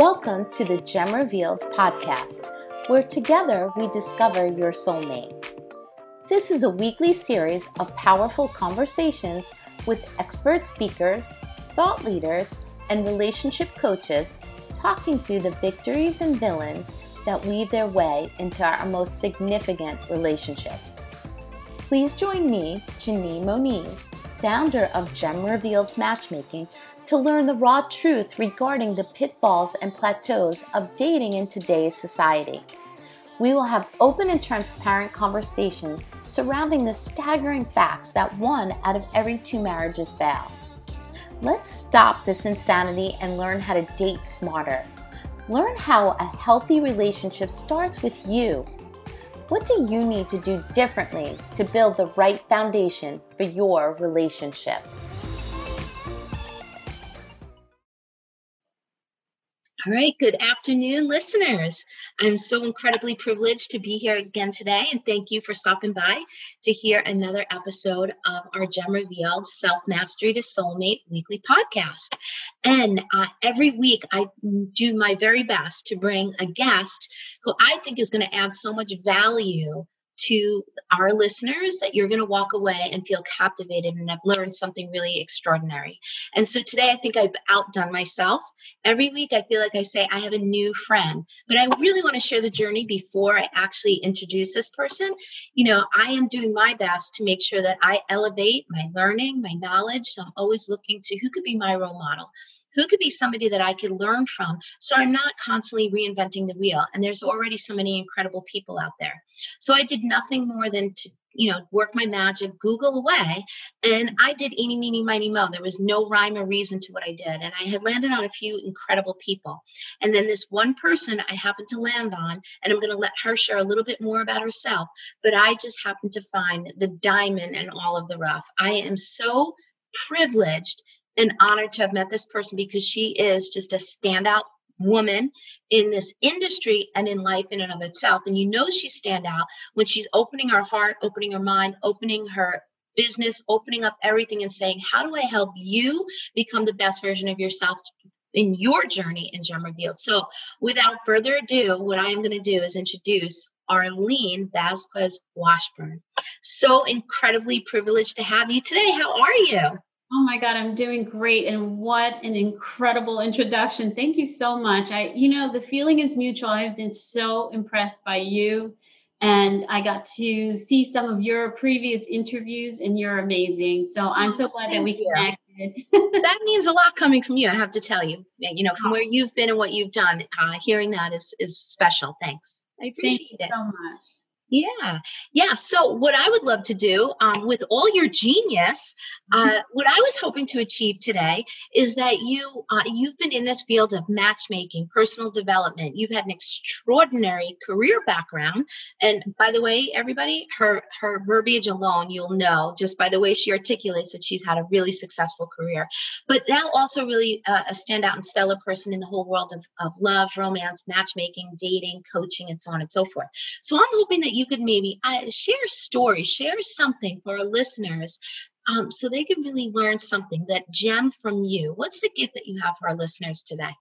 Welcome to the Gem Revealed podcast, where together we discover your soulmate. This is a weekly series of powerful conversations with expert speakers, thought leaders, and relationship coaches talking through the victories and villains that weave their way into our most significant relationships. Please join me, Janine Moniz, founder of Gem Revealed Matchmaking, to learn the raw truth regarding the pitfalls and plateaus of dating in today's society. We will have open and transparent conversations surrounding the staggering facts that one out of every two marriages fail. Let's stop this insanity and learn how to date smarter. Learn how a healthy relationship starts with you. What do you need to do differently to build the right foundation for your relationship? All right, good afternoon, listeners. I'm so incredibly privileged to be here again today, and thank you for stopping by to hear another episode of our Gem Revealed Self Mastery to Soulmate weekly podcast. And uh, every week, I do my very best to bring a guest who I think is going to add so much value to our listeners that you're going to walk away and feel captivated and have learned something really extraordinary. And so today I think I've outdone myself. Every week I feel like I say I have a new friend, but I really want to share the journey before I actually introduce this person. You know, I am doing my best to make sure that I elevate my learning, my knowledge. So I'm always looking to who could be my role model who could be somebody that I could learn from so I'm not constantly reinventing the wheel. And there's already so many incredible people out there. So I did nothing more than to you know, work my magic, Google away. And I did eeny, meeny, miny, mo. There was no rhyme or reason to what I did. And I had landed on a few incredible people. And then this one person I happened to land on, and I'm going to let her share a little bit more about herself. But I just happened to find the diamond in all of the rough. I am so privileged and honored to have met this person because she is just a standout woman in this industry and in life in and of itself. And you know she's stand out when she's opening her heart, opening her mind, opening her business, opening up everything and saying, How do I help you become the best version of yourself in your journey in Gem Revealed? So without further ado, what I am going to do is introduce Arlene Vasquez Washburn. So incredibly privileged to have you today. How are you? Oh my God, I'm doing great. And what an incredible introduction. Thank you so much. I, you know, the feeling is mutual. I've been so impressed by you. And I got to see some of your previous interviews, and you're amazing. So I'm so glad Thank that we you. connected. that means a lot coming from you, I have to tell you. You know, from where you've been and what you've done, uh, hearing that is is special. Thanks. I appreciate Thank it. so much. Yeah, yeah. So, what I would love to do um, with all your genius, uh, mm-hmm. what I was hoping to achieve today is that you uh, you've been in this field of matchmaking, personal development. You've had an extraordinary career background, and by the way, everybody, her her verbiage alone, you'll know just by the way she articulates that she's had a really successful career. But now, also really uh, a standout and stellar person in the whole world of, of love, romance, matchmaking, dating, coaching, and so on and so forth. So, I'm hoping that you you could maybe uh, share a story, share something for our listeners um, so they can really learn something that gem from you. What's the gift that you have for our listeners today?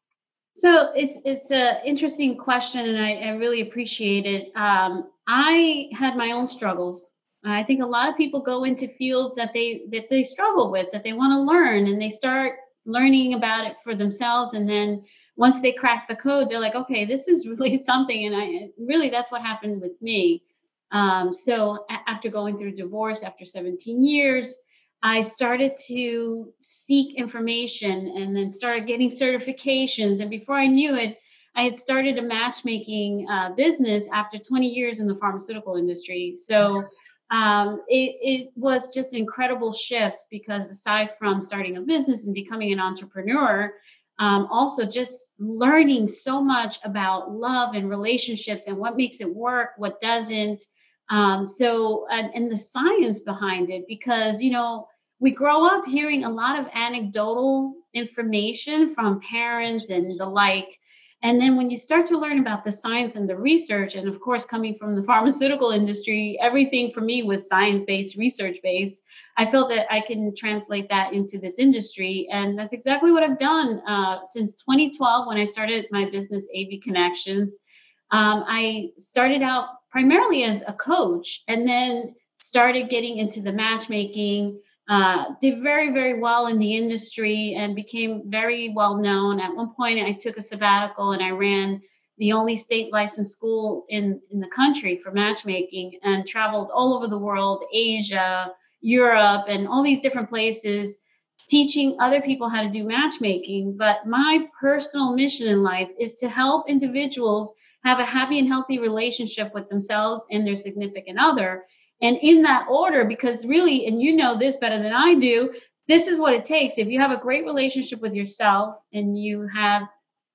So it's it's an interesting question, and I, I really appreciate it. Um, I had my own struggles. I think a lot of people go into fields that they that they struggle with, that they want to learn, and they start learning about it for themselves, and then once they crack the code, they're like, okay, this is really something. And I really that's what happened with me. Um, so a- after going through divorce after 17 years, I started to seek information and then started getting certifications. And before I knew it, I had started a matchmaking uh, business after 20 years in the pharmaceutical industry. So um, it, it, was just incredible shifts because aside from starting a business and becoming an entrepreneur, um, also just learning so much about love and relationships and what makes it work, what doesn't, um, so, and, and the science behind it, because, you know, we grow up hearing a lot of anecdotal information from parents and the like. And then when you start to learn about the science and the research, and of course, coming from the pharmaceutical industry, everything for me was science based, research based. I felt that I can translate that into this industry. And that's exactly what I've done uh, since 2012 when I started my business, AV Connections. Um, I started out primarily as a coach and then started getting into the matchmaking uh, did very, very well in the industry and became very well known. At one point, I took a sabbatical and I ran the only state licensed school in, in the country for matchmaking and traveled all over the world, Asia, Europe, and all these different places, teaching other people how to do matchmaking. But my personal mission in life is to help individuals have a happy and healthy relationship with themselves and their significant other. And in that order because really and you know this better than i do this is what it takes. If you have a great relationship with yourself and you have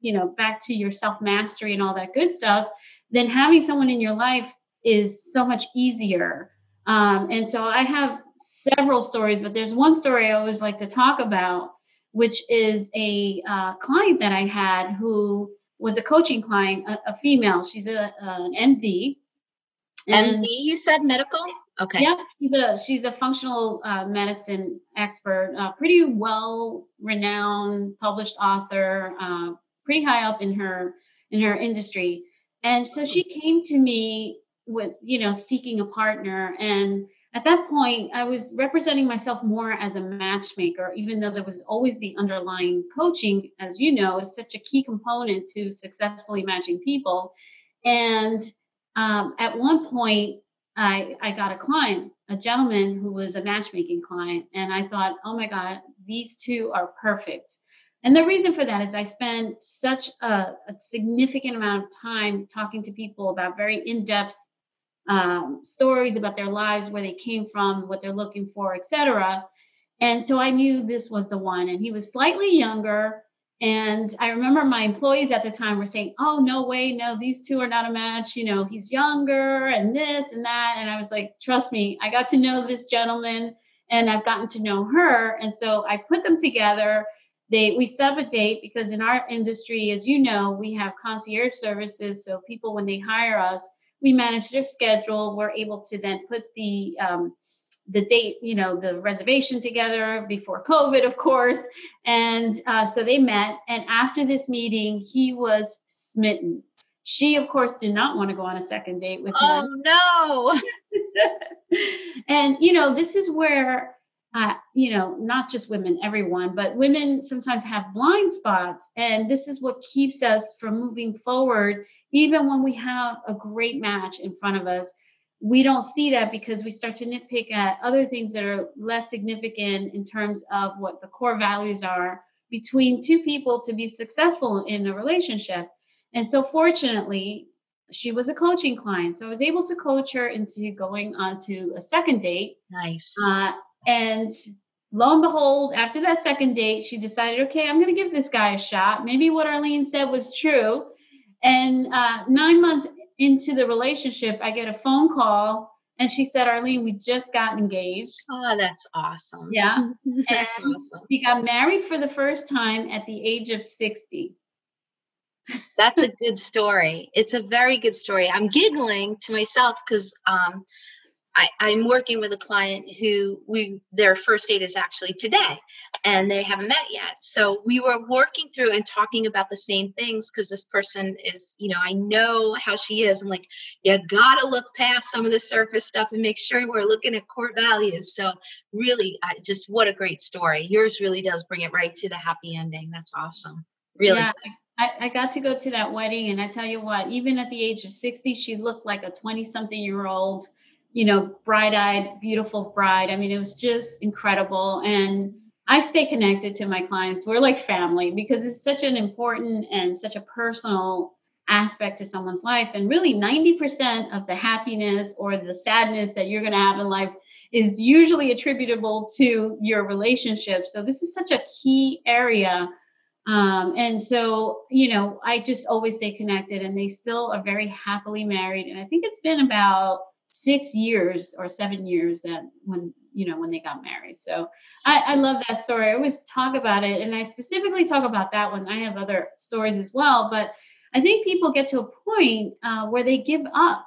you know back to your self mastery and all that good stuff then having someone in your life is so much easier. Um, and so i have several stories but there's one story i always like to talk about which is a uh, client that i had who was a coaching client a, a female she's a, an md and, MD, you said medical? Okay. Yeah, she's a she's a functional uh, medicine expert, uh, pretty well renowned, published author, uh, pretty high up in her in her industry. And so she came to me with you know seeking a partner, and at that point I was representing myself more as a matchmaker, even though there was always the underlying coaching, as you know, is such a key component to successfully matching people. And um, at one point, I, I got a client, a gentleman who was a matchmaking client, and I thought, oh my God, these two are perfect. And the reason for that is I spend such a, a significant amount of time talking to people about very in depth um, stories about their lives, where they came from, what they're looking for, etc. And so I knew this was the one. And he was slightly younger, and I remember my employees at the time were saying, Oh, no way, no, these two are not a match. You know, he's younger and this and that. And I was like, Trust me, I got to know this gentleman and I've gotten to know her. And so I put them together. They we set up a date because in our industry, as you know, we have concierge services. So people when they hire us, we manage their schedule. We're able to then put the um, the date, you know, the reservation together before COVID, of course. And uh, so they met. And after this meeting, he was smitten. She, of course, did not want to go on a second date with him. Oh, no. and, you know, this is where, uh, you know, not just women, everyone, but women sometimes have blind spots. And this is what keeps us from moving forward, even when we have a great match in front of us we don't see that because we start to nitpick at other things that are less significant in terms of what the core values are between two people to be successful in a relationship. And so, fortunately, she was a coaching client. So I was able to coach her into going on to a second date. Nice. Uh, and lo and behold, after that second date, she decided, okay, I'm going to give this guy a shot. Maybe what Arlene said was true. And uh, nine months into the relationship, I get a phone call and she said, Arlene, we just got engaged. Oh, that's awesome. Yeah. that's and awesome. We got married for the first time at the age of 60. That's a good story. It's a very good story. I'm giggling to myself because um, I, I'm working with a client who we their first date is actually today, and they haven't met yet. So we were working through and talking about the same things because this person is, you know, I know how she is. and like, you gotta look past some of the surface stuff and make sure we're looking at core values. So really, just what a great story. Yours really does bring it right to the happy ending. That's awesome. Really. Yeah. I, I, got to go to that wedding, and I tell you what, even at the age of 60, she looked like a 20 something year old you know, bright eyed, beautiful bride. I mean, it was just incredible. And I stay connected to my clients. We're like family because it's such an important and such a personal aspect to someone's life. And really, 90% of the happiness or the sadness that you're going to have in life is usually attributable to your relationship. So, this is such a key area. Um, and so, you know, I just always stay connected, and they still are very happily married. And I think it's been about six years or seven years that when you know when they got married so I, I, love that story i always talk about it and i specifically talk about that one i have other stories as well but I think people get to a point uh, where they give up.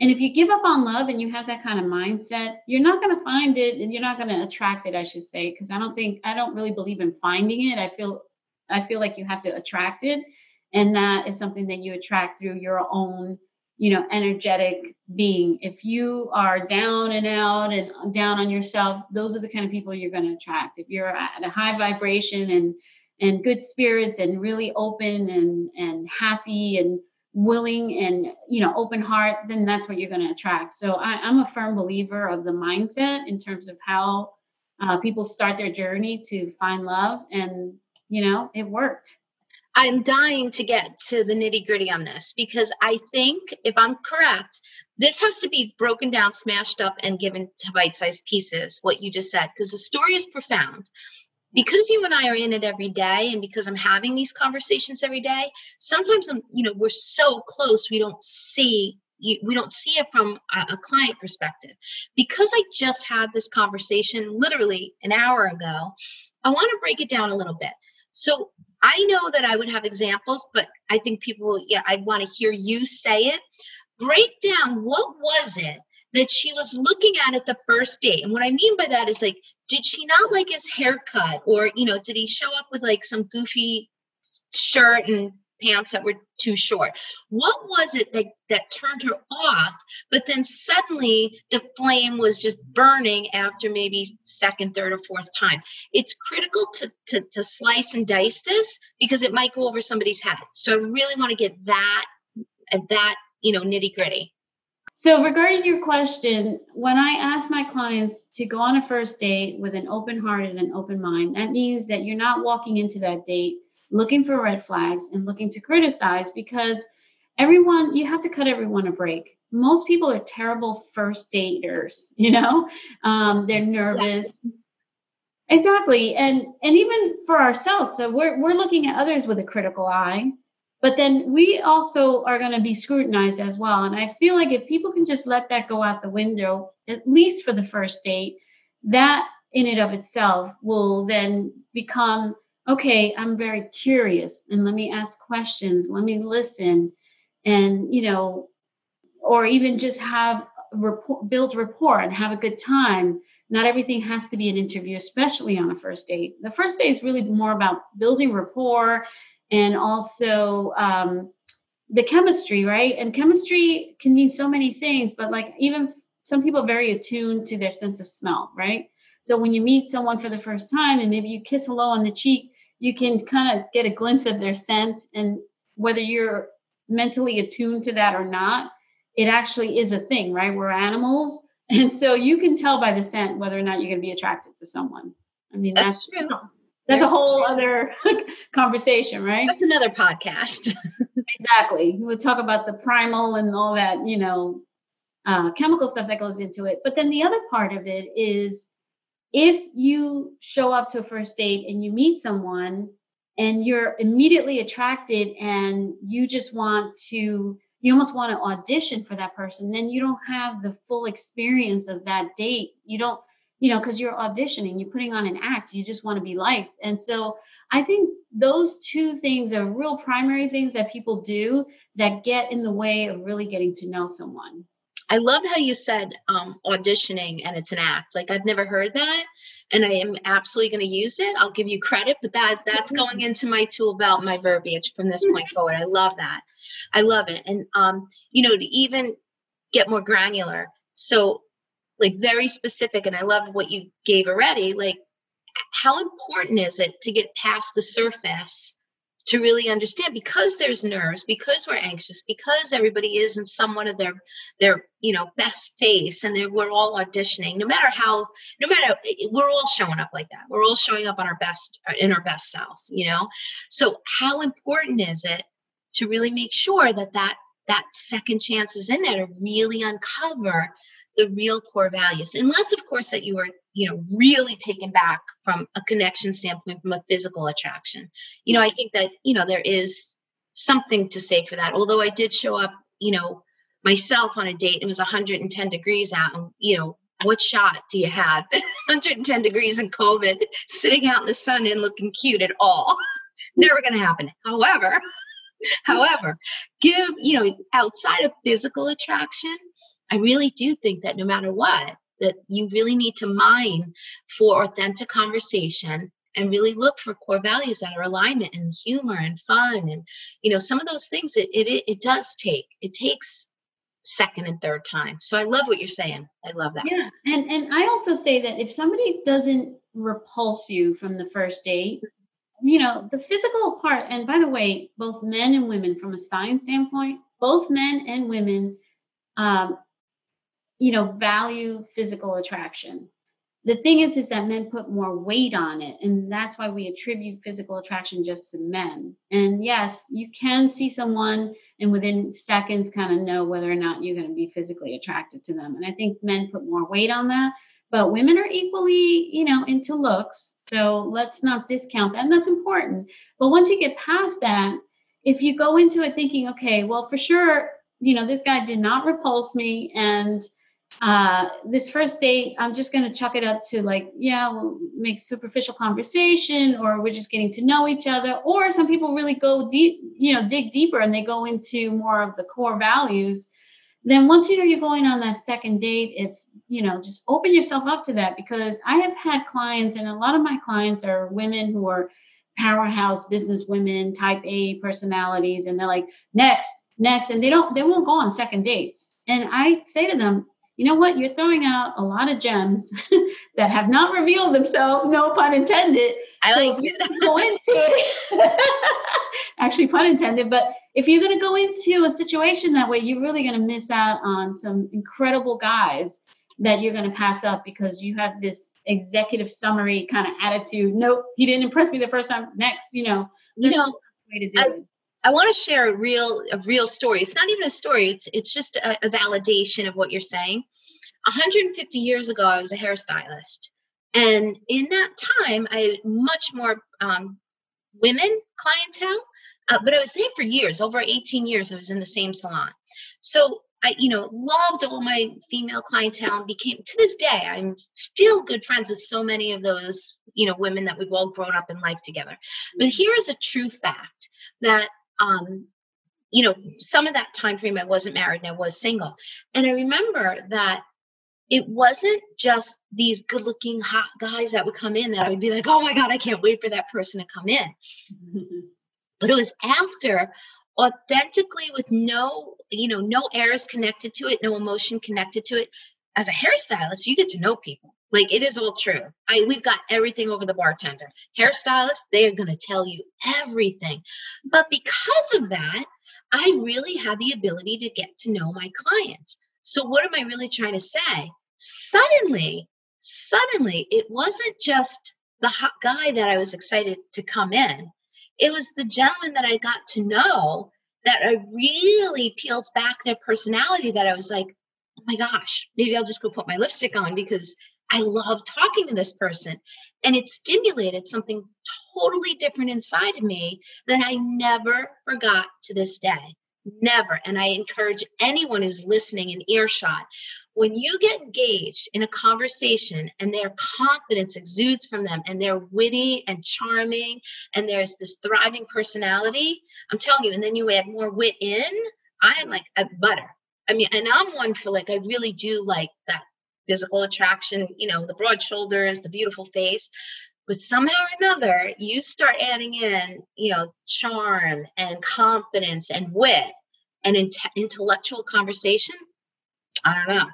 And if you give up on love and you have that kind of mindset, you're not going to find it and you're not going to attract it, I should say, because I don't think I don't really believe in finding it. I feel I feel like you have to attract it. And that is something that you attract through your own you know energetic being. If you are down and out and down on yourself those are the kind of people you're going to attract. If you're at a high vibration and and good spirits and really open and and happy and willing and you know open heart then that's what you're going to attract. So I, am a firm believer of the mindset in terms of how uh, people start their journey to find love and you know it worked I'm dying to get to the nitty gritty on this because I think, if I'm correct, this has to be broken down, smashed up, and given to bite sized pieces, what you just said, because the story is profound. Because you and I are in it every day, and because I'm having these conversations every day, sometimes I'm, you know, we're so close we don't see we don't see it from a client perspective. Because I just had this conversation literally an hour ago, I want to break it down a little bit. So I know that I would have examples, but I think people, yeah, I'd want to hear you say it. Break down what was it that she was looking at at the first date. And what I mean by that is like, did she not like his haircut? Or, you know, did he show up with like some goofy shirt and pants that were too short. What was it that, that turned her off? But then suddenly the flame was just burning after maybe second, third, or fourth time. It's critical to, to, to slice and dice this because it might go over somebody's head. So I really want to get that uh, that you know nitty gritty. So, regarding your question, when I ask my clients to go on a first date with an open heart and an open mind, that means that you're not walking into that date looking for red flags and looking to criticize because everyone, you have to cut everyone a break. Most people are terrible first daters, you know, um, they're nervous. Yes. Exactly. And and even for ourselves, so we're we're looking at others with a critical eye, but then we also are going to be scrutinized as well. And I feel like if people can just let that go out the window, at least for the first date, that in and of itself will then become okay, I'm very curious and let me ask questions, let me listen, and, you know, or even just have rapport, build rapport and have a good time. Not everything has to be an interview, especially on a first date. The first date is really more about building rapport and also um, the chemistry, right? And chemistry can mean so many things, but like even some people are very attuned to their sense of smell, right? So when you meet someone for the first time and maybe you kiss hello on the cheek, you can kind of get a glimpse of their scent and whether you're mentally attuned to that or not it actually is a thing right? We're animals. And so you can tell by the scent whether or not you're going to be attracted to someone. I mean that's, that's true. that's There's a whole other conversation right? That's another podcast. Exactly. We'll talk about the primal and all that you know uh, chemical stuff that goes into it. But then the other part of it is if you show up to a first date and you meet someone and you're immediately attracted and you just want to you almost want to audition for that person then you don't have the full experience of that date. You don't you know because you're auditioning you're putting on an act you just want to be liked. And so i think those two things are real primary things that people do that get in the way of really getting to know someone I love how you said um, auditioning and it's an act. Like I've never heard that, and I am absolutely going to use it. I'll give you credit, but that that's mm-hmm. going into my tool belt, my verbiage from this point forward. I love that. I love it, and um, you know, to even get more granular. So, like very specific, and I love what you gave already. Like, how important is it to get past the surface to really understand because there's nerves because we're anxious because everybody is in somewhat of their their you know best face and we're all auditioning no matter how no matter we're all showing up like that. We're all showing up on our best in our best self you know? So how important is it to really make sure that that that second chance is in there to really uncover the real core values? Unless of course that you are you know really taken back from a connection standpoint from a physical attraction. You know i think that you know there is something to say for that. Although i did show up you know myself on a date it was 110 degrees out and you know what shot do you have? 110 degrees in covid sitting out in the sun and looking cute at all. Never going to happen. However However, give, you know, outside of physical attraction, I really do think that no matter what, that you really need to mine for authentic conversation and really look for core values that are alignment and humor and fun and you know some of those things it it, it does take it takes second and third time. So i love what you're saying. I love that. Yeah. And and i also say that if somebody doesn't repulse you from the first date you know the physical part and by the way both men and women from a science standpoint both men and women um, you know value physical attraction. The thing is is that men put more weight on it and that's why we attribute physical attraction just to men. And yes you can see someone and within seconds kind of know whether or not you're going to be physically attracted to them and i think men put more weight on that. But women are equally you know into looks so let's not discount that and that's important. But once you get past that if you go into it thinking okay well for sure you know this guy did not repulse me and uh, this first date, I'm just going to chuck it up to like, yeah, we'll make superficial conversation, or we're just getting to know each other. Or some people really go deep, you know, dig deeper and they go into more of the core values. Then once you know you're going on that second date, if you know, just open yourself up to that because I have had clients, and a lot of my clients are women who are powerhouse business women, type A personalities, and they're like, next, next, and they don't, they won't go on second dates. And I say to them, you know what? You're throwing out a lot of gems that have not revealed themselves, no pun intended. I so like go into it, actually pun intended, but if you're going to go into a situation that way, you're really going to miss out on some incredible guys that you're going to pass up because you have this executive summary kind of attitude. Nope, he didn't impress me the first time. Next, you know, you know, way to do I, it. I want to share a real a real story. It's not even a story. It's it's just a, a validation of what you're saying. 150 years ago, I was a hairstylist, and in that time, I had much more um, women clientele. Uh, but I was there for years, over 18 years. I was in the same salon, so I, you know, loved all my female clientele and became to this day, I'm still good friends with so many of those, you know, women that we've all grown up in life together. But here is a true fact that um, you know, some of that time frame I wasn't married and I was single. And I remember that it wasn't just these good looking hot guys that would come in that would be like, oh my God, I can't wait for that person to come in. But it was after authentically with no, you know, no airs connected to it, no emotion connected to it. As a hairstylist, you get to know people. Like it is all true. I we've got everything over the bartender. Hairstylists, they are going to tell you everything. But because of that, I really had the ability to get to know my clients. So what am I really trying to say? Suddenly, suddenly it wasn't just the hot guy that I was excited to come in. It was the gentleman that I got to know that I really peels back their personality that I was like, oh my gosh, maybe I'll just go put my lipstick on because I love talking to this person. And it stimulated something totally different inside of me that I never forgot to this day. Never. And I encourage anyone who's listening in earshot when you get engaged in a conversation and their confidence exudes from them and they're witty and charming and there's this thriving personality, I'm telling you, and then you add more wit in, I am like a butter. I mean, and I'm one for like, I really do like that physical attraction, you know, the broad shoulders, the beautiful face. But somehow or another, you start adding in, you know, charm and confidence and wit and in- intellectual conversation. I don't know.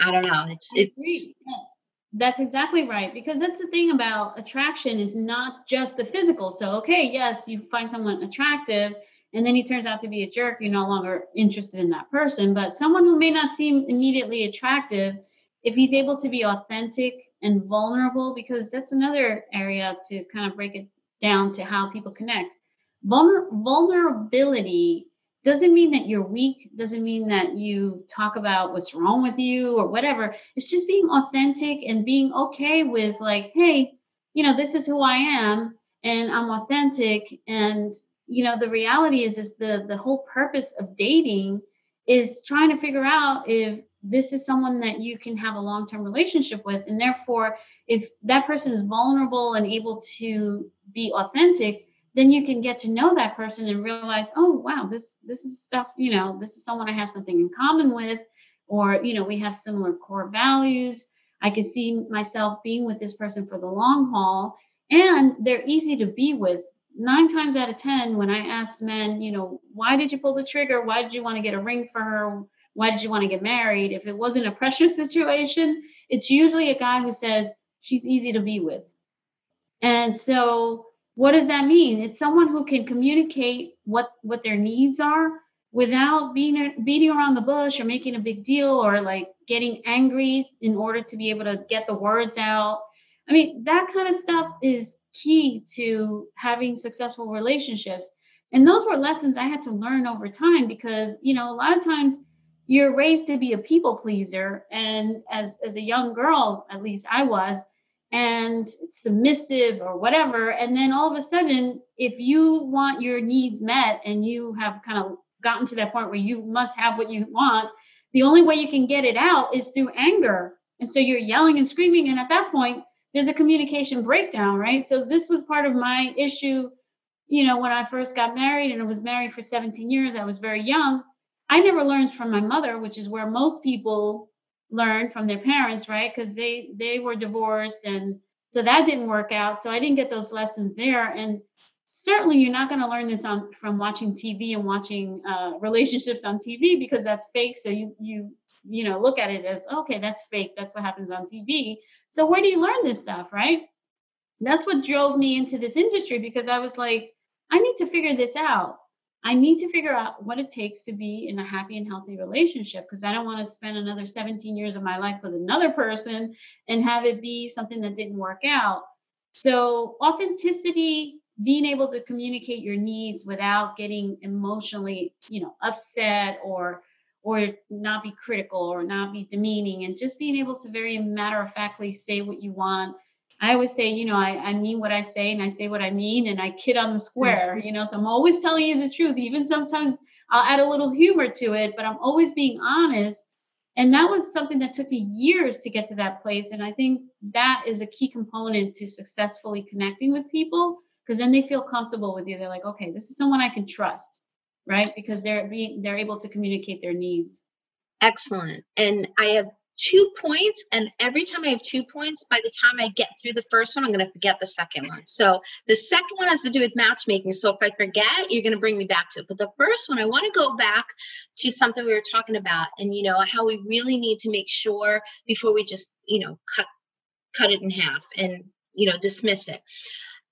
I don't know. It's it's. That's exactly right because that's the thing about attraction is not just the physical. So okay, yes, you find someone attractive and then he turns out to be a jerk, you're no longer interested in that person. But someone who may not seem immediately attractive, if he's able to be authentic and vulnerable, because that's another area to kind of break it down to how people connect. Vulner- vulnerability doesn't mean that you're weak, doesn't mean that you talk about what's wrong with you or whatever. It's just being authentic and being okay with, like, hey, you know, this is who I am and I'm authentic. And, you know, the reality is, is the, the whole purpose of dating is trying to figure out if this is someone that you can have a long-term relationship with and therefore if that person is vulnerable and able to be authentic then you can get to know that person and realize, oh wow, this this is stuff, you know, this is someone I have something in common with, or you know, we have similar core values. I can see myself being with this person for the long haul, and they're easy to be with. Nine times out of ten, when I ask men, you know, why did you pull the trigger? Why did you want to get a ring for her? Why did you want to get married? If it wasn't a pressure situation, it's usually a guy who says she's easy to be with. And so what does that mean? It's someone who can communicate what what their needs are without being beating around the bush or making a big deal or like getting angry in order to be able to get the words out. I mean, that kind of stuff is key to having successful relationships. And those were lessons I had to learn over time because, you know, a lot of times you're raised to be a people pleaser and as as a young girl, at least I was, and submissive or whatever. And then all of a sudden, if you want your needs met and you have kind of gotten to that point where you must have what you want, the only way you can get it out is through anger. And so you're yelling and screaming. And at that point, there's a communication breakdown, right? So this was part of my issue. You know, when I first got married and I was married for 17 years, I was very young. I never learned from my mother, which is where most people learn from their parents, right? Because they they were divorced and so that didn't work out. So I didn't get those lessons there. And certainly you're not going to learn this on from watching TV and watching uh, relationships on TV because that's fake. So you you you know look at it as okay, that's fake. That's what happens on TV. So where do you learn this stuff, right? That's what drove me into this industry because I was like, I need to figure this out. I need to figure out what it takes to be in a happy and healthy relationship because I don't want to spend another 17 years of my life with another person and have it be something that didn't work out. So, authenticity, being able to communicate your needs without getting emotionally, you know, upset or or not be critical or not be demeaning and just being able to very matter of factly say what you want I always say, you know, I, I mean what I say and I say what I mean and I kid on the square, mm-hmm. you know, so I'm always telling you the truth. Even sometimes I'll add a little humor to it, but I'm always being honest. And that was something that took me years to get to that place. And I think that is a key component to successfully connecting with people because then they feel comfortable with you. They're like, okay, this is someone I can trust, right? Because they're being they're able to communicate their needs. Excellent. And I have two points. And every time I have two points, by the time I get through the first one, I'm going to forget the second one. So the second one has to do with matchmaking. So if I forget, you're going to bring me back to it. But the first one, I want to go back to something we were talking about and, you know, how we really need to make sure before we just, you know, cut cut it in half and you know dismiss it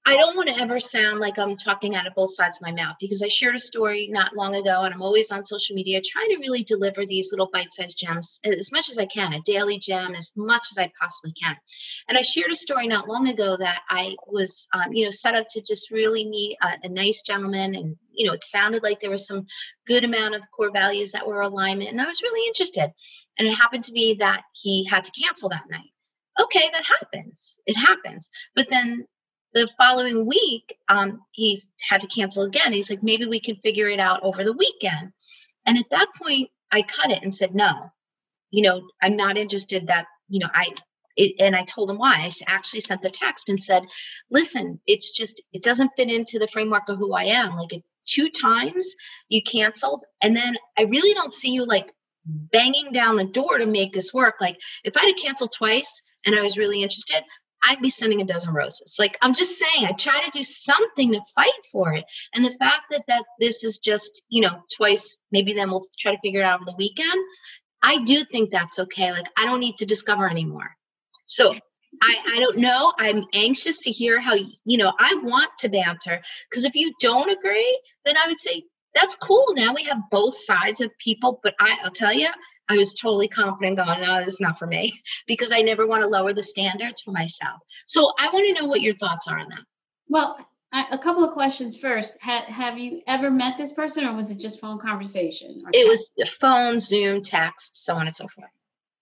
I don't want to ever sound like I'm talking out of both sides of my mouth because I shared a story not long ago and I'm always on social media trying to really deliver these little bite sized gems as much as I can, a daily gem as much as I possibly can. And I shared a story not long ago that I was, um, you know, set up to just really meet a, a nice gentleman and, you know, it sounded like there was some good amount of core values that were alignment and I was really interested. And it happened to be that he had to cancel that night okay, that happens. It happens. But then the following week, um, he's had to cancel again. He's like, maybe we can figure it out over the weekend. And at that point, I cut it and said, no, you know, I'm not interested that, you know, I, it, and I told him why. I actually sent the text and said, listen, it's just, it doesn't fit into the framework of who I am. Like, two times you canceled, and then I really don't see you like banging down the door to make this work. Like, if I had canceled twice and I was really interested, I'd be sending a dozen roses. Like I'm just saying, I try to do something to fight for it. And the fact that that this is just, you know, twice, maybe then we'll try to figure it out on the weekend. I do think that's okay. Like I don't need to discover anymore. So I, I don't know. I'm anxious to hear how, you know, I want to banter because if you don't agree, then I would say that's cool. Now we have both sides of people, but I, I'll tell you, I was totally confident going, no, this is not for me because I never want to lower the standards for myself. So I want to know what your thoughts are on that. Well, I, a couple of questions first. Ha, have you ever met this person or was it just phone conversation? It was phone, Zoom, text, so on and so forth.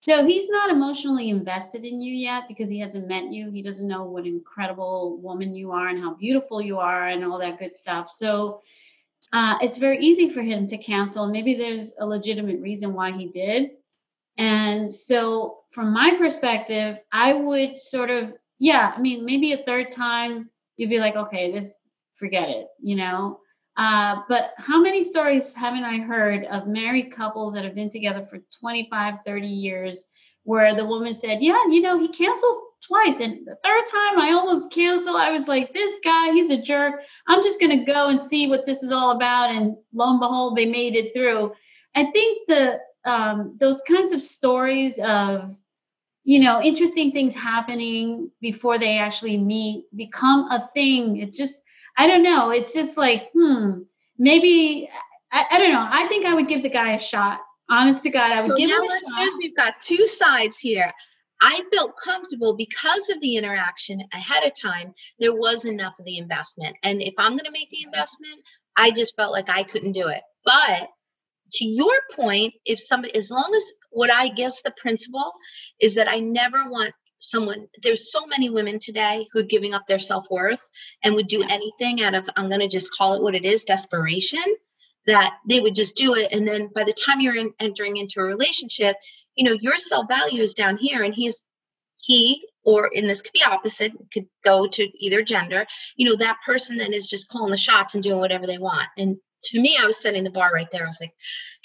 So he's not emotionally invested in you yet because he hasn't met you. He doesn't know what incredible woman you are and how beautiful you are and all that good stuff. So uh, it's very easy for him to cancel. Maybe there's a legitimate reason why he did. And so, from my perspective, I would sort of, yeah, I mean, maybe a third time, you'd be like, okay, this forget it, you know? Uh, but how many stories haven't I heard of married couples that have been together for 25, 30 years where the woman said, Yeah, you know, he canceled twice. And the third time I almost canceled. I was like, This guy, he's a jerk. I'm just going to go and see what this is all about. And lo and behold, they made it through. I think the um, those kinds of stories of you know interesting things happening before they actually meet become a thing It's just i don't know it's just like hmm maybe I, I don't know i think i would give the guy a shot honest to god i would so give now him a listeners shot. we've got two sides here i felt comfortable because of the interaction ahead of time there was enough of the investment. And if i'm going to make the investment i just felt like i couldn't do it. But to your point, if somebody, as long as what I guess the principle is that I never want someone, there's so many women today who are giving up their self worth and would do anything out of, I'm going to just call it what it is, desperation, that they would just do it. And then by the time you're in, entering into a relationship, you know, your self value is down here and he's, he or in this could be opposite could go to either gender you know that person then is just calling the shots and doing whatever they want. And to me i was setting the bar right there. I was like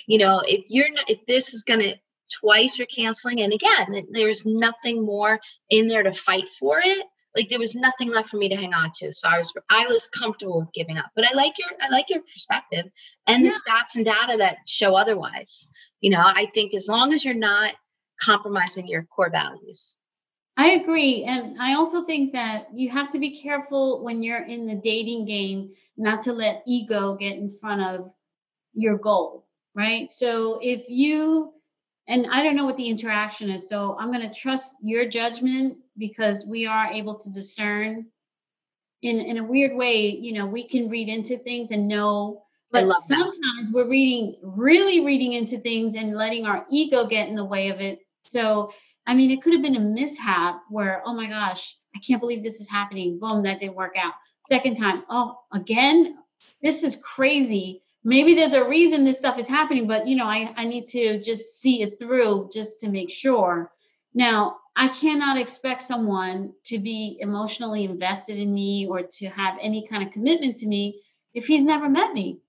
you know if you're not if this is going to twice you're canceling and again there's nothing more in there to fight for it like there was nothing left for me to hang on to. So i was i was comfortable with giving up. But i like your i like your perspective and the stats and data that show otherwise you know i think as long as you're not compromising your core values I agree. And I also think that you have to be careful when you're in the dating game not to let ego get in front of your goal, right? So if you, and I don't know what the interaction is, so I'm going to trust your judgment because we are able to discern in, in a weird way, you know, we can read into things and know. But love that. sometimes we're reading, really reading into things and letting our ego get in the way of it. So I mean, it could have been a mishap where, oh my gosh, I can't believe this is happening. Boom, that didn't work out. Second time, oh, again, this is crazy. Maybe there's a reason this stuff is happening, but you know, I, I need to just see it through just to make sure. Now, I cannot expect someone to be emotionally invested in me or to have any kind of commitment to me if he's never met me.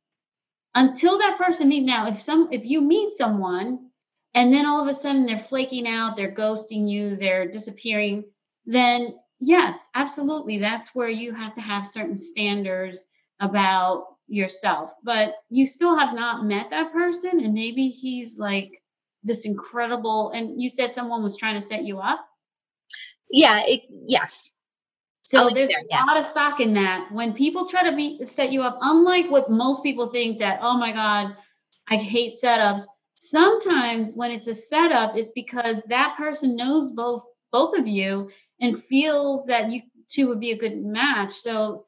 Until that person meet now, if some if you meet someone and then all of a sudden they're flaking out, they're ghosting you, they're disappearing, then yes, absolutely, that's where you have to have certain standards about yourself. But you still have not met that person, and maybe he's like this incredible. And you said someone was trying to set you up. yeah it, yes So there's there, a lot of stock in that. When people try to be set you up, unlike what most people think that, oh my God, I hate setups. Sometimes when it's a setup, it's because that person knows both both of you and feels that you two would be a good match. So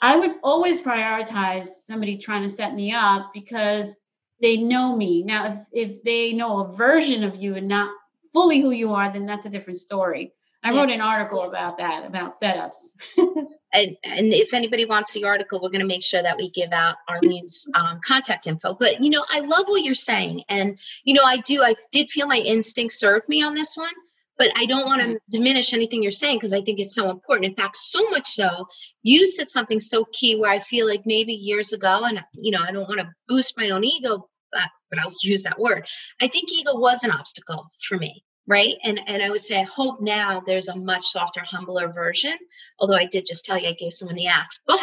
I would always prioritize somebody trying to set me up because they know me. Now, if if they know a version of you and not fully who you are, then that's a different story. I wrote an article about that, about setups. and, and if anybody wants the article, we're going to make sure that we give out Arlene's um, contact info. But you know, I love what you're saying, and you know, I do. I did feel my instinct served me on this one, but I don't want to diminish anything you're saying because I think it's so important. In fact, so much so, you said something so key where I feel like maybe years ago, and you know, I don't want to boost my own ego, but, but I'll use that word. I think ego was an obstacle for me right? And and i would say i hope now there's a much softer humbler version although i did just tell you i gave someone the axe. But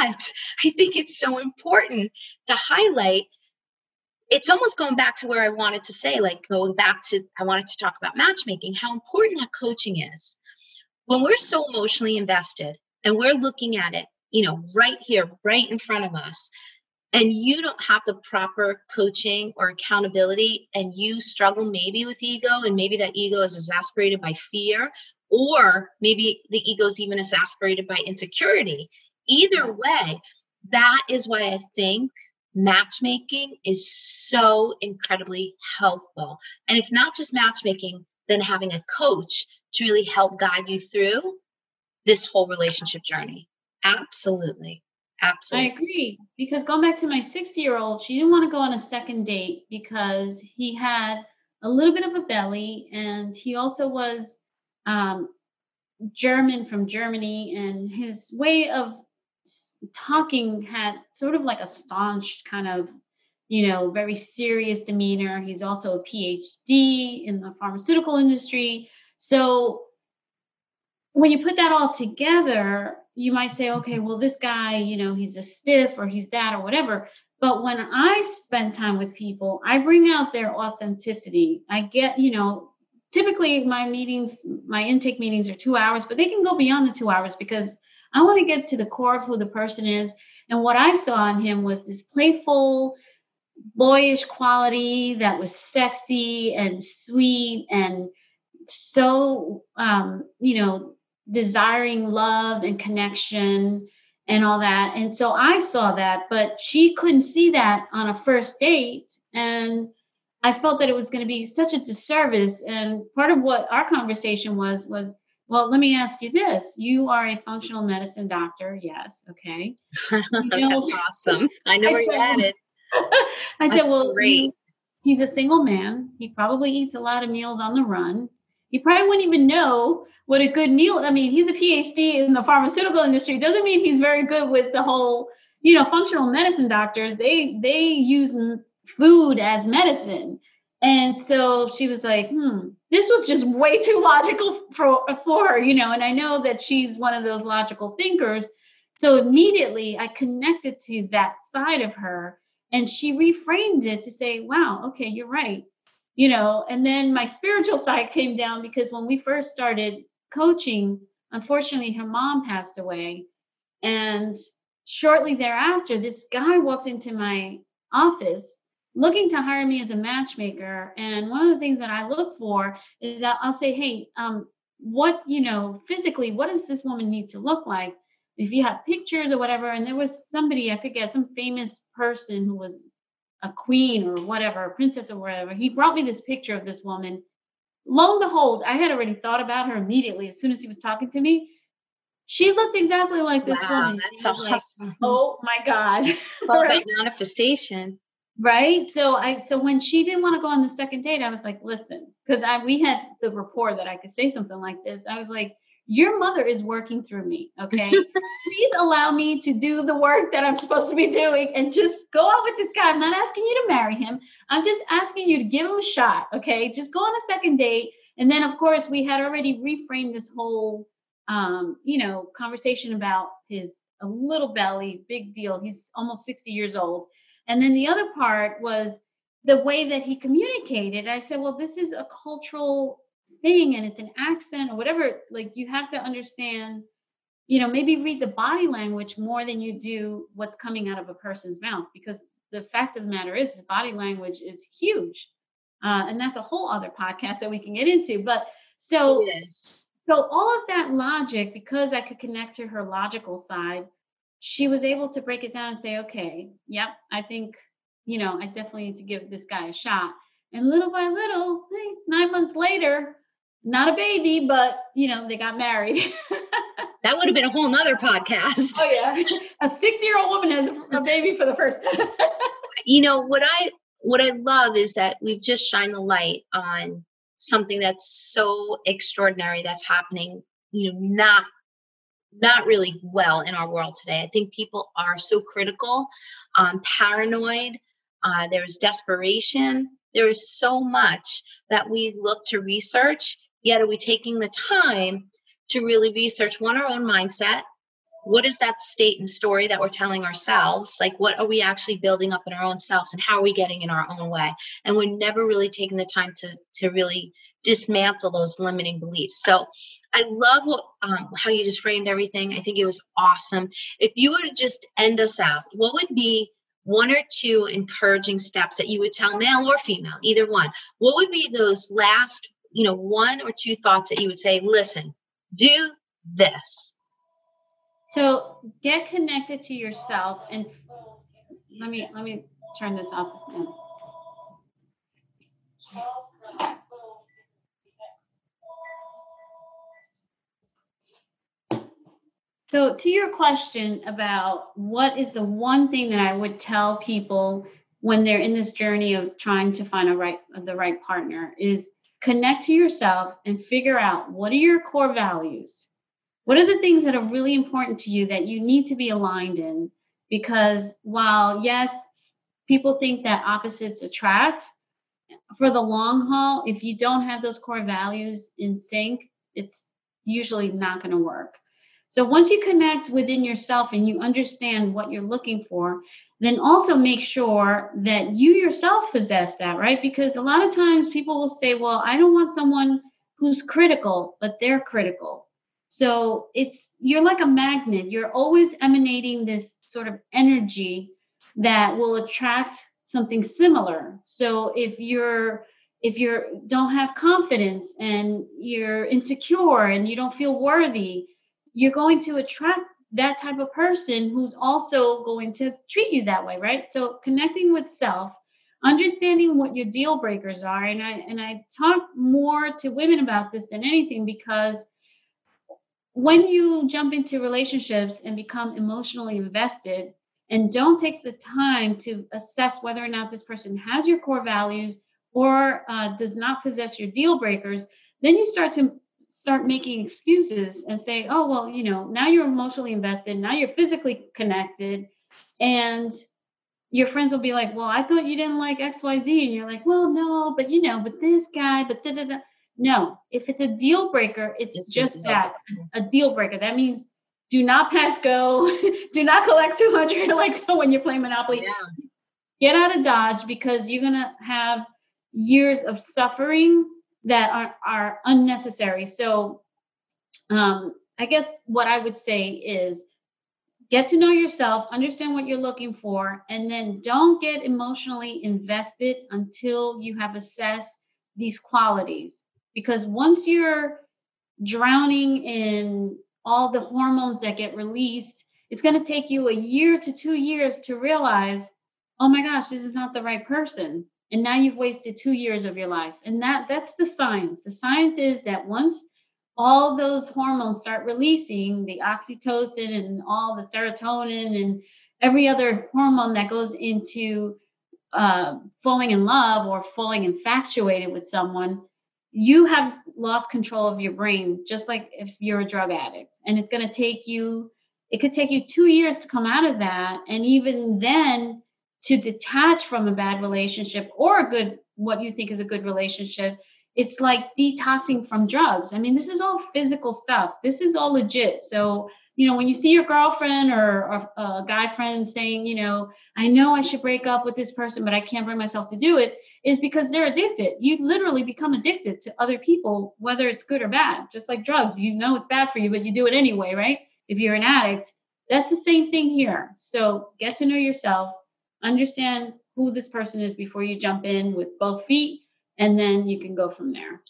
i think it's so important to highlight it's almost going back to where i wanted to say like going back to i wanted to talk about matchmaking how important that coaching is. When we're so emotionally invested and we're looking at it you know right here right in front of us and you don't have the proper coaching or accountability and you struggle maybe with ego and maybe that ego is exasperated by fear or maybe the ego is even exasperated by insecurity. Either way that is why i think matchmaking is so incredibly helpful. And if not just matchmaking then having a coach to really help guide you through this whole relationship journey. Absolutely I agree because going back to my 60 year old, she didn't want to go on a second date because he had a little bit of a belly and he also was um, German from Germany and his way of talking had sort of like a staunch kind of you know very serious demeanor. He's also a phd in the pharmaceutical industry. So when you put that all together you might say okay well this guy you know he's a stiff or he's that or whatever. But when i spend time with people i bring out their authenticity. I get you know typically my meetings my intake meetings are two hours but they can go beyond the two hours because I want to get to the core of who the person is. And what I saw in him was this playful, boyish quality that was sexy and sweet and so, um, you know, desiring love and connection and all that. And so I saw that, but she couldn't see that on a first date. And I felt that it was going to be such a disservice. And part of what our conversation was was well, let me ask you this. You are a functional medicine doctor. Yes. Okay. That's awesome. I know I where said, you're at it. I That's said, well, great. He, he's a single man. He probably eats a lot of meals on the run. He probably wouldn't even know what a good meal. I mean, he's a PhD in the pharmaceutical industry. Doesn't mean he's very good with the whole, you know, functional medicine doctors. They they use food as medicine. And so she was like, hmm, this was just way too logical for, for her, you know, and I know that she's one of those logical thinkers. So immediately I connected to that side of her and she reframed it to say, wow, okay, you're right. You know, and then my spiritual side came down because when we first started coaching, unfortunately, her mom passed away. And shortly thereafter, this guy walks into my office looking to hire me as a matchmaker. And one of the things that I look for is I'll, say, hey, um, what, you know, physically, what does this woman need to look like? If you have pictures or whatever, and there was somebody, I forget, some famous person who was a queen or whatever, a princess or whatever, he brought me this picture of this woman. Lo and behold, I had already thought about her immediately as soon as he was talking to me. She looked exactly like this wow, woman. That's awesome. Like, oh my God. Well, right? manifestation right so i so when she didn't want to go on the second date i was like listen because i we had the rapport that i could say something like this i was like your mother is working through me okay? Please allow me to do the work that i'm supposed to be doing and just go out with this guy. I'm not asking you to marry him. I'm just asking you to give him a shot okay? Just go on a second date. And then of course we had already reframed this whole um, you know conversation about his a little belly big deal. He's almost 60 years old. And then the other part was the way that he communicated. I said, well, this is a cultural thing and it's an accent or whatever. Like you have to understand, you know, maybe read the body language more than you do what's coming out of a person's mouth because the fact of the matter is, is body language is huge. Uh, and that's a whole other podcast that we can get into. But so, yes. so all of that logic, because I could connect to her logical side, she was able to break it down and say, okay, yep, I think, you know, I definitely need to give this guy a shot. And little by little, hey, nine months later, not a baby, but you know, they got married. that would have been a whole nother podcast. Oh yeah. A 60 year old woman has a baby for the first time. you know, what I what I love is that we've just shined the light on something that's so extraordinary that's happening, you know, not not really well in our world today. I think people are so critical, um, paranoid. Uh, there's desperation. There is so much that we look to research. Yet, are we taking the time to really research one, our own mindset? What is that state and story that we're telling ourselves? Like, what are we actually building up in our own selves, and how are we getting in our own way? And we're never really taking the time to to really dismantle those limiting beliefs. So, I love what, um, how you just framed everything. I think it was awesome. If you were to just end us out, what would be one or two encouraging steps that you would tell male or female, either one? What would be those last, you know, one or two thoughts that you would say, listen, do this? So get connected to yourself and let me let me turn this up. So, to your question about what is the one thing that I would tell people when they're in this journey of trying to find a right the right partner is connect to yourself and figure out what are your core values? What are the things that are really important to you that you need to be aligned in? Because while, yes, people think that opposites attract, for the long haul, if you don't have those core values in sync, it's usually not going to work. So once you connect within yourself and you understand what you're looking for, then also make sure that you yourself possess that, right? Because a lot of times people will say, well, I don't want someone who's critical, but they're critical. So it's you're like a magnet. You're always emanating this sort of energy that will attract something similar. So if you're if you don't have confidence and you're insecure and you don't feel worthy, you're going to attract that type of person who's also going to treat you that way, right? So connecting with self, understanding what your deal breakers are, and I and I talk more to women about this than anything because when you jump into relationships and become emotionally invested and don't take the time to assess whether or not this person has your core values or uh, does not possess your deal breakers, then you start to start making excuses and say, oh, well, you know, now you're emotionally invested, now you're physically connected. And your friends will be like, well, I thought you didn't like XYZ. And you're like, well, no, but you know, but this guy, but da da da. No, if it's a deal breaker, it's, it's just that a deal breaker. That means do not pass go, do not collect 200 like when you're playing Monopoly. Yeah. Get out of Dodge because you're going to have years of suffering that are, are unnecessary. So, um, I guess what I would say is get to know yourself, understand what you're looking for, and then don't get emotionally invested until you have assessed these qualities. Because once you're drowning in all the hormones that get released, it's going to take you a year to two years to realize, oh my gosh, this is not the right person and now you've wasted two years of your life. And that that's the science. The science is that once all those hormones start releasing the oxytocin and all the serotonin and every other hormone that goes into uh, falling in love or falling infatuated with someone you have lost control of your brain just like if you're a drug addict. And it's going to take you it could take you two years to come out of that. And even then to detach from a bad relationship or a good what you think is a good relationship it's like detoxing from drugs. I mean this is all physical stuff. This is all legit. So you know when you see your girlfriend or, or uh, a guy friend saying you know i know i should break up with this person but i can't bring myself to do it is because they're addicted. You literally become addicted to other people whether it's good or bad just like drugs. You know it's bad for you but you do it anyway right? If you're an addict that's the same thing here. So get to know yourself understand who this person is before you jump in with both feet and then you can go from there.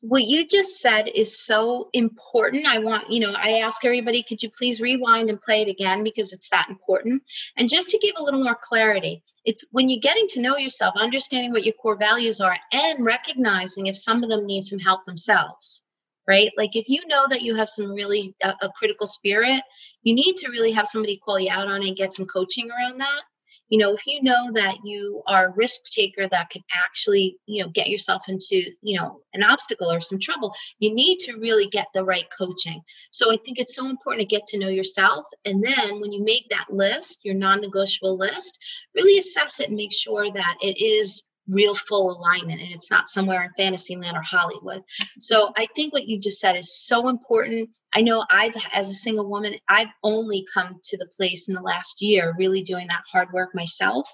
What you just said is so important. I want you know i ask everybody could you please rewind and play it again because it's that important? And just to give a little more clarity it's when you're getting to know yourself understanding what your core values are and recognizing if some of them need some help themselves right? Like if you know that you have some really a, a critical spirit, you need to really have somebody call you out on it and get some coaching around that. You know, if you know that you are a risk taker that could actually, you know, get yourself into, you know, an obstacle or some trouble, you need to really get the right coaching. So I think it's so important to get to know yourself. And then when you make that list, your non negotiable list, really assess it and make sure that it is real full alignment and it's not somewhere in fantasyland or hollywood. So i think what you just said is so important. I know i've as a single woman i've only come to the place in the last year really doing that hard work myself.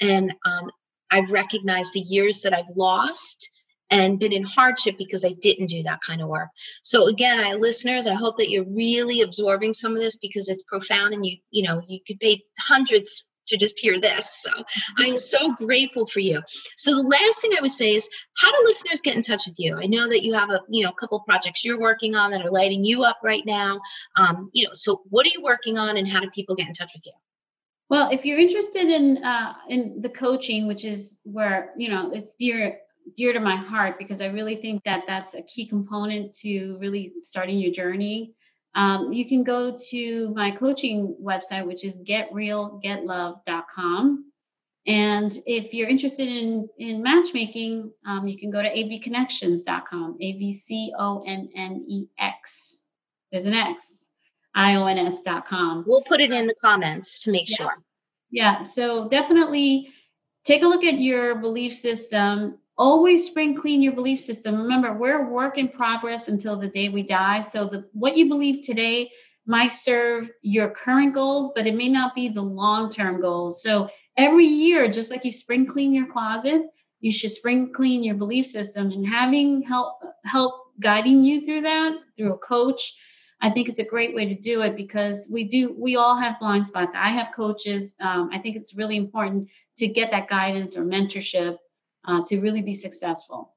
And um, i've recognized the years that i've lost and been in hardship because I didn't do that kind of work. So again, I listeners, I hope that you're really absorbing some of this because it's profound and you, you know, you could pay hundreds to just hear this. So I'm so grateful for you. So the last thing I would say is how do listeners get in touch with you? I know that you have a you know a couple projects you're working on that are lighting you up right now. Um, you know, so what are you working on and how do people get in touch with you? Well, if you're interested in uh, in the coaching, which is where you know it's dear dear to my heart because I really think that that's a key component to really starting your journey um, you can go to my coaching website, which is getrealgetlove.com. And if you're interested in, in matchmaking, um, you can go to avconnexions.com, A V C O N N E X. There's an X, IONS.com. We'll put it in the comments to make yeah. sure. Yeah. So definitely take a look at your belief system. Always spring clean your belief system. Remember, we're a work in progress until the day we die. So the what you believe today might serve your current goals, but it may not be the long-term goals. So every year, just like you spring clean your closet, you should spring clean your belief system and having help help guiding you through that through a coach i think it's a great way to do it because we do we all have blind spots i have coaches um, i think it's really important to get that guidance or mentorship uh, to really be successful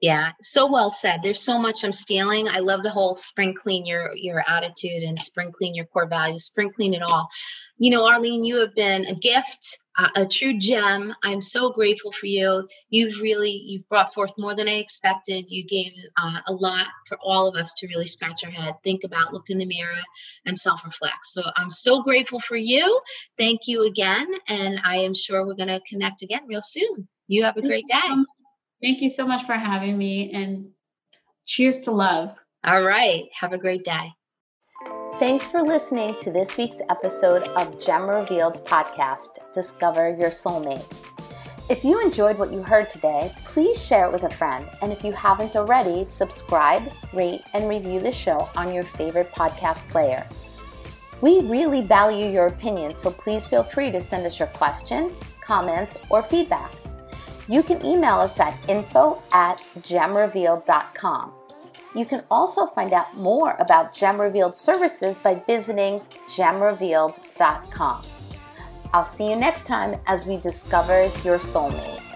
yeah, so well said. There's so much I'm stealing. I love the whole spring clean your your attitude and spring clean your core values, spring clean it all. You know, Arlene, you have been a gift, uh, a true gem. I'm so grateful for you. You've really you've brought forth more than I expected. You gave uh, a lot for all of us to really scratch our head, think about, look in the mirror, and self reflect. So I'm so grateful for you. Thank you again, and I am sure we're going to connect again real soon. You have a great day. Thank you so much for having me and cheers to love. All right. Have a great day. Thanks for listening to this week's episode of Gem Revealed podcast, Discover Your Soulmate. If you enjoyed what you heard today, please share it with a friend. And if you haven't already, subscribe, rate, and review the show on your favorite podcast player. We really value your opinion, so please feel free to send us your question, comments, or feedback you can email us at info at gemrevealed.com. You can also find out more about Gem Revealed services by visiting gemrevealed.com. I'll see you next time as we discover your soulmate.